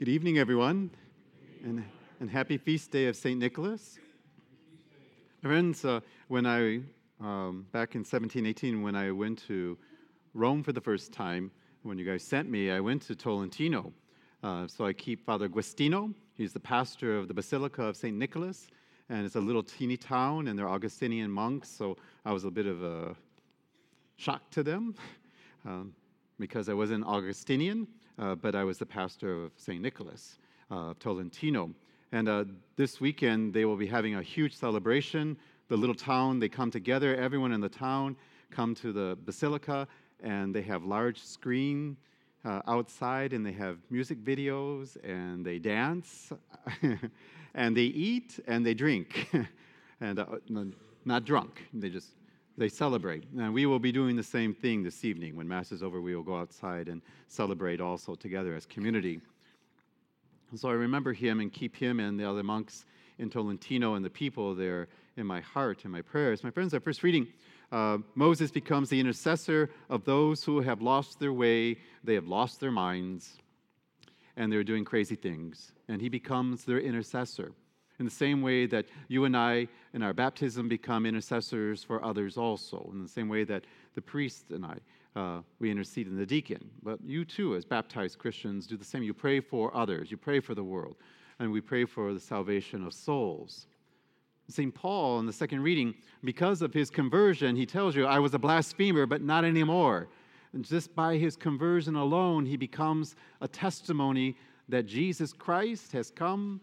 Good evening, everyone, and, and happy feast day of St. Nicholas. Friends, uh, when I, um, back in 1718, when I went to Rome for the first time, when you guys sent me, I went to Tolentino. Uh, so I keep Father Guastino. He's the pastor of the Basilica of St. Nicholas, and it's a little teeny town, and they're Augustinian monks, so I was a bit of a shock to them um, because I wasn't Augustinian, uh, but I was the pastor of St. Nicholas uh, of Tolentino. And uh, this weekend, they will be having a huge celebration. The little town, they come together, everyone in the town come to the basilica, and they have large screen uh, outside, and they have music videos, and they dance, and they eat, and they drink. and uh, not drunk, they just they celebrate. And we will be doing the same thing this evening. When Mass is over, we will go outside and celebrate also together as community. so I remember him and keep him and the other monks in Tolentino and the people there in my heart and my prayers. My friends, our first reading uh, Moses becomes the intercessor of those who have lost their way, they have lost their minds, and they're doing crazy things. And he becomes their intercessor in the same way that you and I in our baptism become intercessors for others also, in the same way that the priest and I, uh, we intercede in the deacon. But you too, as baptized Christians, do the same. You pray for others, you pray for the world, and we pray for the salvation of souls. St. Paul, in the second reading, because of his conversion, he tells you, I was a blasphemer, but not anymore. And just by his conversion alone, he becomes a testimony that Jesus Christ has come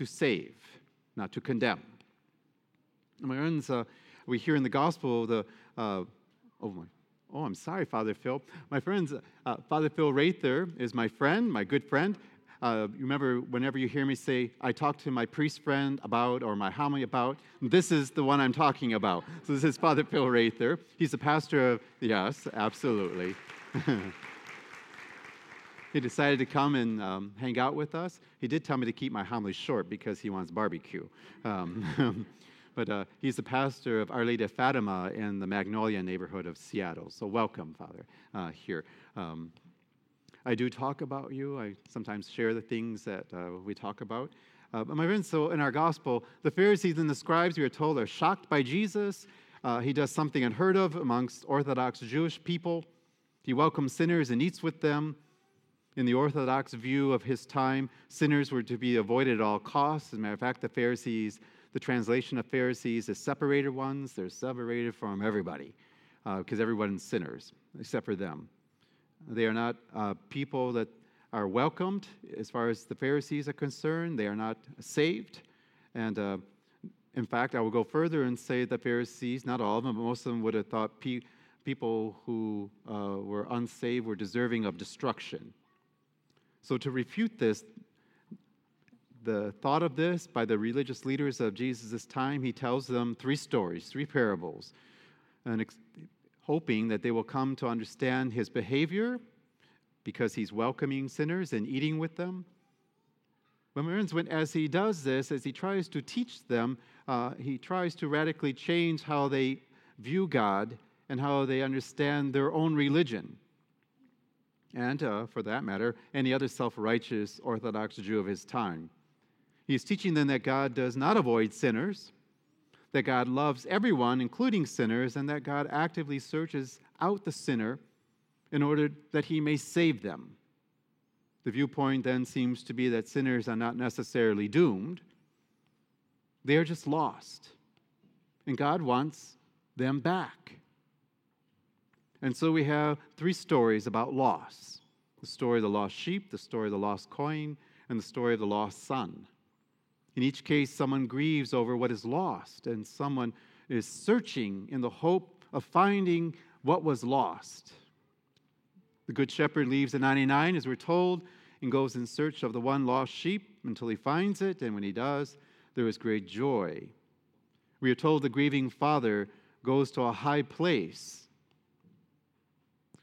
to save, not to condemn. My friends, uh, we hear in the gospel the, uh, oh my, oh, I'm sorry, Father Phil. My friends, uh, Father Phil Rather is my friend, my good friend. Uh, you remember whenever you hear me say, I talked to my priest friend about or my homily about, this is the one I'm talking about. So this is Father Phil Rather. He's the pastor of, yes, absolutely. he decided to come and um, hang out with us. He did tell me to keep my homily short because he wants barbecue. Um, but uh, he's the pastor of Our Lady of Fatima in the Magnolia neighborhood of Seattle. So welcome, Father, uh, here. Um, I do talk about you. I sometimes share the things that uh, we talk about. Uh, but my friends, so in our gospel, the Pharisees and the scribes, we are told, are shocked by Jesus. Uh, he does something unheard of amongst Orthodox Jewish people. He welcomes sinners and eats with them. In the Orthodox view of his time, sinners were to be avoided at all costs. As a matter of fact, the Pharisees, the translation of Pharisees is separated ones. They're separated from everybody because uh, everyone's sinners except for them. They are not uh, people that are welcomed as far as the Pharisees are concerned. They are not saved. And uh, in fact, I will go further and say the Pharisees, not all of them, but most of them would have thought pe- people who uh, were unsaved were deserving of destruction. So, to refute this, the thought of this by the religious leaders of Jesus' time, he tells them three stories, three parables, and ex- hoping that they will come to understand his behavior because he's welcoming sinners and eating with them. When, as he does this, as he tries to teach them, uh, he tries to radically change how they view God and how they understand their own religion and, uh, for that matter, any other self righteous Orthodox Jew of his time. He's teaching them that God does not avoid sinners, that God loves everyone, including sinners, and that God actively searches out the sinner in order that he may save them. The viewpoint then seems to be that sinners are not necessarily doomed, they are just lost. And God wants them back. And so we have three stories about loss the story of the lost sheep, the story of the lost coin, and the story of the lost son. In each case, someone grieves over what is lost, and someone is searching in the hope of finding what was lost. The Good Shepherd leaves the 99, as we're told, and goes in search of the one lost sheep until he finds it, and when he does, there is great joy. We are told the grieving father goes to a high place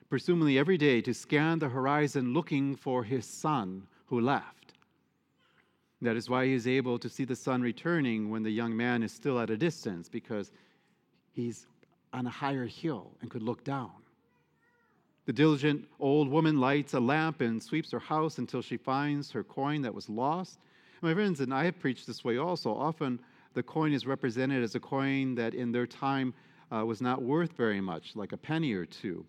presumably every day, to scan the horizon looking for his son who left. That is why he is able to see the son returning when the young man is still at a distance, because he's on a higher hill and could look down. The diligent old woman lights a lamp and sweeps her house until she finds her coin that was lost. My friends, and I have preached this way also, often the coin is represented as a coin that in their time uh, was not worth very much, like a penny or two.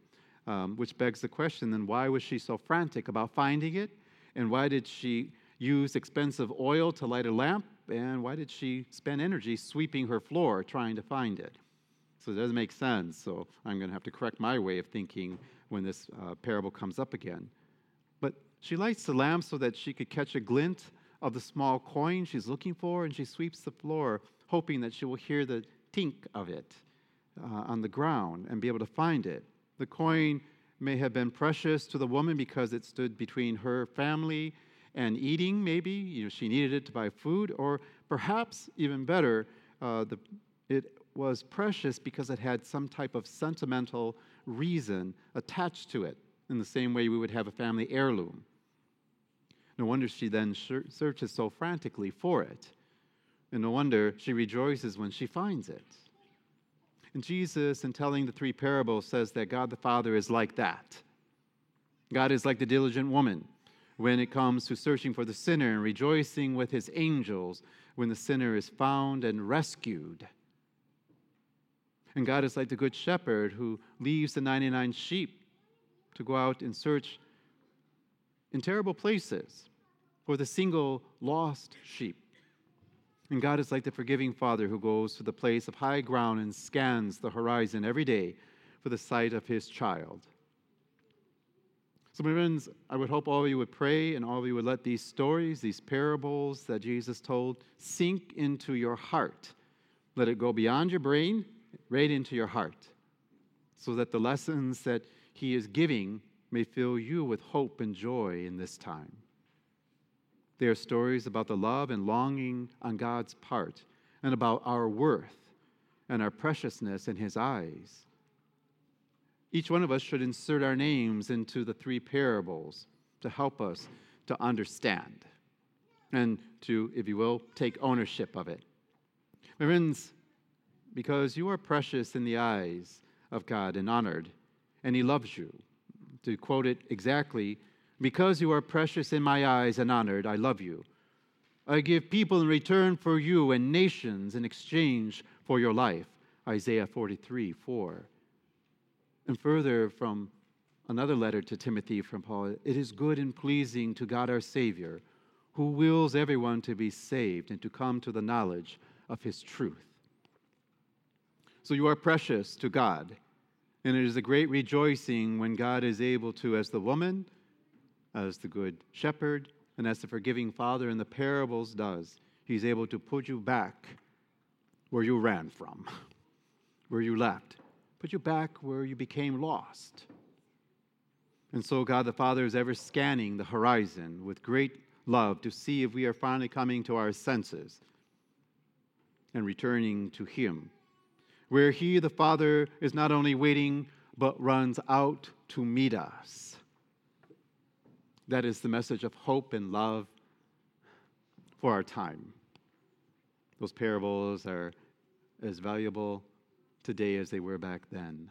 Um, which begs the question then why was she so frantic about finding it? And why did she use expensive oil to light a lamp? And why did she spend energy sweeping her floor trying to find it? So it doesn't make sense. So I'm going to have to correct my way of thinking when this uh, parable comes up again. But she lights the lamp so that she could catch a glint of the small coin she's looking for, and she sweeps the floor, hoping that she will hear the tink of it uh, on the ground and be able to find it. The coin may have been precious to the woman because it stood between her family and eating, maybe. You know, she needed it to buy food, or perhaps even better, uh, the, it was precious because it had some type of sentimental reason attached to it, in the same way we would have a family heirloom. No wonder she then searches so frantically for it. And no wonder she rejoices when she finds it. And Jesus, in telling the three parables, says that God the Father is like that. God is like the diligent woman when it comes to searching for the sinner and rejoicing with his angels when the sinner is found and rescued. And God is like the good shepherd who leaves the 99 sheep to go out and search in terrible places for the single lost sheep. And God is like the forgiving Father who goes to the place of high ground and scans the horizon every day for the sight of his child. So, my friends, I would hope all of you would pray and all of you would let these stories, these parables that Jesus told, sink into your heart. Let it go beyond your brain, right into your heart, so that the lessons that he is giving may fill you with hope and joy in this time. They are stories about the love and longing on God's part and about our worth and our preciousness in His eyes. Each one of us should insert our names into the three parables to help us to understand and to, if you will, take ownership of it. My friends, because you are precious in the eyes of God and honored, and He loves you. To quote it exactly, because you are precious in my eyes and honored, I love you. I give people in return for you and nations in exchange for your life. Isaiah 43 4. And further, from another letter to Timothy from Paul, it is good and pleasing to God our Savior, who wills everyone to be saved and to come to the knowledge of his truth. So you are precious to God, and it is a great rejoicing when God is able to, as the woman, as the good shepherd and as the forgiving father in the parables does. He's able to put you back where you ran from, where you left, put you back where you became lost. And so, God the Father is ever scanning the horizon with great love to see if we are finally coming to our senses and returning to Him, where He, the Father, is not only waiting, but runs out to meet us. That is the message of hope and love for our time. Those parables are as valuable today as they were back then.